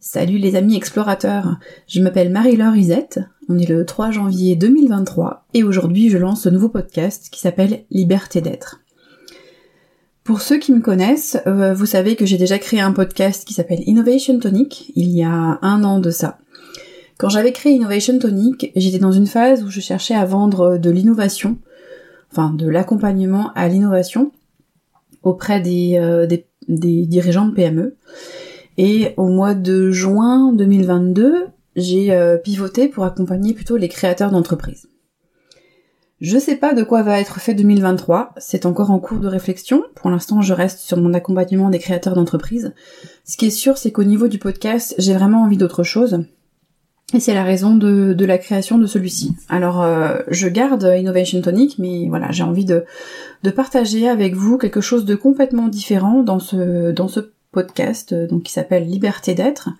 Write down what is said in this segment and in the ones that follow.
Salut les amis explorateurs, je m'appelle Marie-Laure Isette, on est le 3 janvier 2023 et aujourd'hui je lance ce nouveau podcast qui s'appelle Liberté d'être. Pour ceux qui me connaissent, euh, vous savez que j'ai déjà créé un podcast qui s'appelle Innovation Tonic il y a un an de ça. Quand j'avais créé Innovation Tonic, j'étais dans une phase où je cherchais à vendre de l'innovation, enfin de l'accompagnement à l'innovation auprès des, euh, dirigeants de PME. Et au mois de juin 2022, j'ai euh, pivoté pour accompagner plutôt les créateurs d'entreprises. Je sais pas de quoi va être fait 2023, c'est encore en cours de réflexion. Pour l'instant, je reste sur mon accompagnement des créateurs d'entreprises. Ce qui est sûr, c'est qu'au niveau du podcast, j'ai vraiment envie d'autre chose. Et c'est la raison de, la création de celui-ci. Alors, euh, je garde Innovation Tonic, mais voilà, j'ai envie de, de partager avec vous quelque chose de complètement différent dans ce, dans ce euh, donc qui s'appelle Liberté d'être.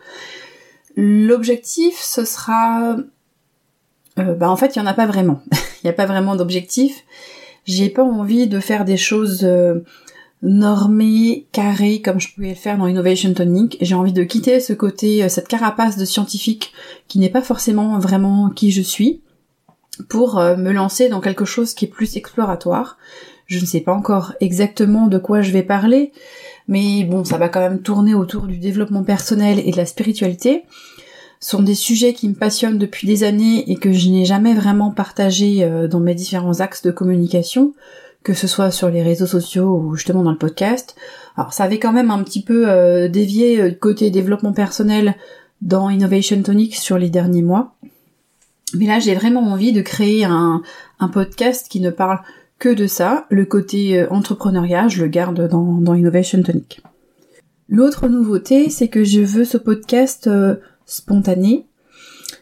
L'objectif, ce sera, euh, bah en fait, il y en a pas vraiment. Il n'y a pas vraiment d'objectif. J'ai pas envie de faire des choses euh, normées, carrées, comme je pouvais le faire dans Innovation Tonic. J'ai envie de quitter ce côté, cette carapace de scientifique qui n'est pas forcément vraiment qui je suis, pour me lancer dans quelque chose qui est plus exploratoire. Je ne sais pas encore exactement de quoi je vais parler, mais bon, ça va quand même tourner autour du développement personnel et de la spiritualité. Ce sont des sujets qui me passionnent depuis des années et que je n'ai jamais vraiment partagé euh, dans mes différents axes de communication, que ce soit sur les réseaux sociaux ou justement dans le podcast. Alors ça avait quand même un petit peu euh, dévié euh, côté développement personnel dans Innovation Tonic sur les derniers mois. Mais là, j'ai vraiment envie de créer un, un podcast qui ne parle que de ça. Le côté euh, entrepreneuriat, je le garde dans, Innovation Tonic. L'autre nouveauté, c'est que je veux ce podcast euh, spontané.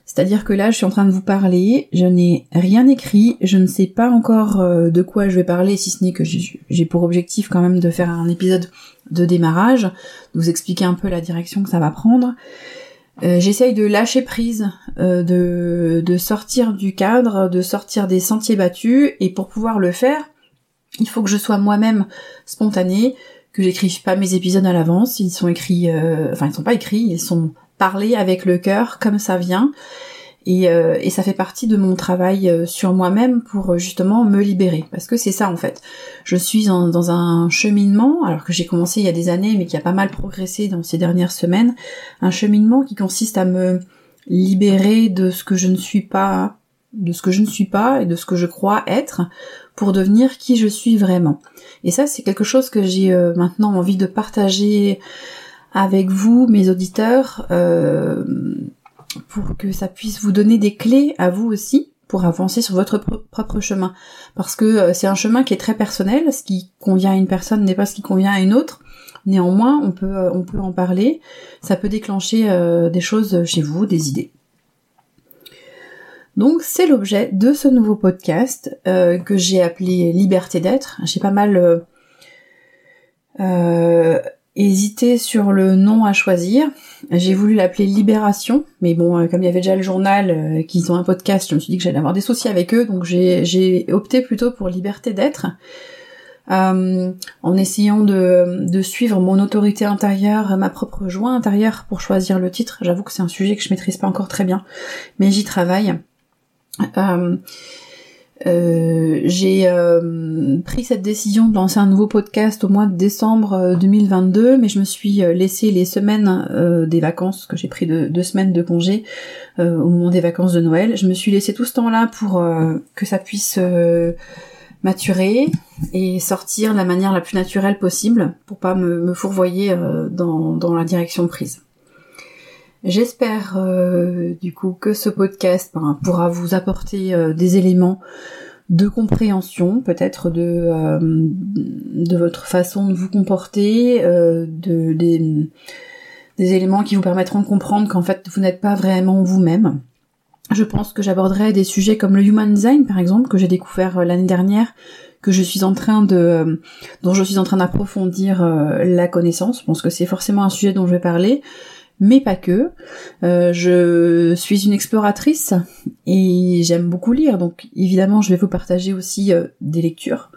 C'est-à-dire que là, je suis en train de vous parler, je n'ai rien écrit, je ne sais pas encore euh, de quoi je vais parler, si ce n'est que j'ai pour objectif quand même de faire un épisode de démarrage, de vous expliquer un peu la direction que ça va prendre. Euh, j'essaye de lâcher prise, euh, de, de sortir du cadre, de sortir des sentiers battus, et pour pouvoir le faire, il faut que je sois moi-même spontanée, que j'écrive pas mes épisodes à l'avance, ils sont écrits, euh, enfin ils sont pas écrits, ils sont parlés avec le cœur comme ça vient, euh, et, ça fait partie de mon travail euh, sur moi-même pour euh, justement me libérer. Parce que c'est ça en fait. Je suis dans un cheminement, alors que j'ai commencé il y a des années, mais qui a pas mal progressé dans ces dernières semaines, un cheminement qui consiste à me libérer de ce que je ne suis pas, de ce que je ne suis pas et de ce que je crois être, pour devenir qui je suis vraiment. Et ça, c'est quelque chose que j'ai maintenant envie de partager avec vous, mes auditeurs. Pour que ça puisse vous donner des clés à vous aussi pour avancer sur votre propre chemin. Parce que euh, c'est un chemin qui est très personnel, ce qui convient à une personne n'est pas ce qui convient à une autre. Néanmoins, on peut, euh, on peut en parler, ça peut déclencher euh, des choses chez vous, des idées. Donc c'est l'objet de ce nouveau podcast que j'ai appelé Liberté d'être. J'ai pas mal hésité sur le nom à choisir. J'ai voulu l'appeler Libération, mais bon, euh, comme il y avait déjà le journal, euh, qu'ils ont un podcast, je me suis dit que j'allais avoir des soucis avec eux, donc j'ai opté plutôt pour Liberté d'être. Euh, en essayant de, de, suivre mon autorité intérieure, ma propre joie intérieure pour choisir le titre. J'avoue que c'est un sujet que je maîtrise pas encore très bien, mais j'y travaille. Euh, euh, j'ai euh, pris cette décision de lancer un nouveau podcast au mois de décembre 2022, euh, mais je me suis laissé les semaines des vacances, que j'ai pris de, deux semaines de congé au moment des vacances de Noël. Je me suis laissé tout ce temps-là pour que ça puisse maturer et sortir de la manière la plus naturelle possible, pour pas me, me fourvoyer dans, dans la direction prise. J'espère euh, du coup que ce podcast ben, pourra vous apporter euh, des éléments de compréhension, peut-être de, euh, de votre façon de vous comporter, de, des, des éléments qui vous permettront de comprendre qu'en fait vous n'êtes pas vraiment vous-même. Je pense que j'aborderai des sujets comme le human design par exemple que j'ai découvert l'année dernière que je suis en train de dont je suis en train d'approfondir la connaissance. Je pense que c'est forcément un sujet dont je vais parler mais pas que. Euh, je suis une exploratrice et j'aime beaucoup lire, donc évidemment je vais vous partager aussi euh, des lectures.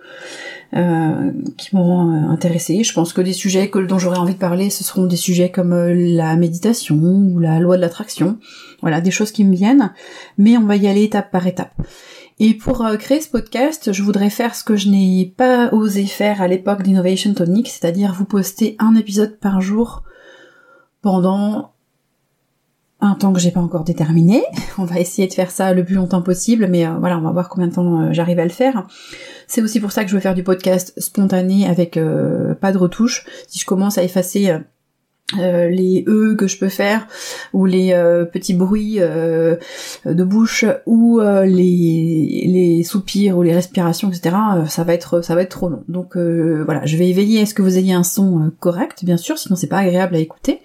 euh, qui m'auront euh, intéressé. Je pense que des sujets dont j'aurais envie de parler, ce seront des sujets comme la méditation ou la loi de l'attraction. Voilà, des choses qui me viennent, mais on va y aller étape par étape. Et pour créer ce podcast, je voudrais faire ce que je n'ai pas osé faire à l'époque d'Innovation Tonic, c'est-à-dire vous poster un épisode par jour pendant un temps que j'ai pas encore déterminé. On va essayer de faire ça le plus longtemps possible, mais euh, voilà, on va voir combien de temps euh, j'arrive à le faire. C'est aussi pour ça que je veux faire du podcast spontané avec euh, pas de retouche. Si je commence à effacer les e que je peux faire ou les petits bruits de bouche ou les, les soupirs ou les respirations etc ça va être ça va être trop long donc voilà je vais veiller à ce que vous ayez un son correct? Bien sûr sinon c'est pas agréable à écouter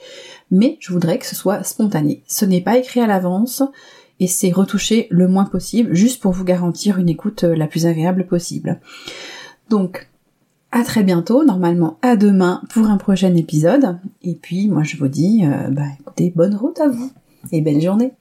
mais je voudrais que ce soit spontané. Ce n'est pas écrit à l'avance et c'est retouché le moins possible, juste pour vous garantir une écoute euh, la plus agréable possible. Donc, à très bientôt, normalement à demain pour un prochain épisode. Et puis, moi je vous dis, euh, bah écoutez, bonne route à vous et belle journée.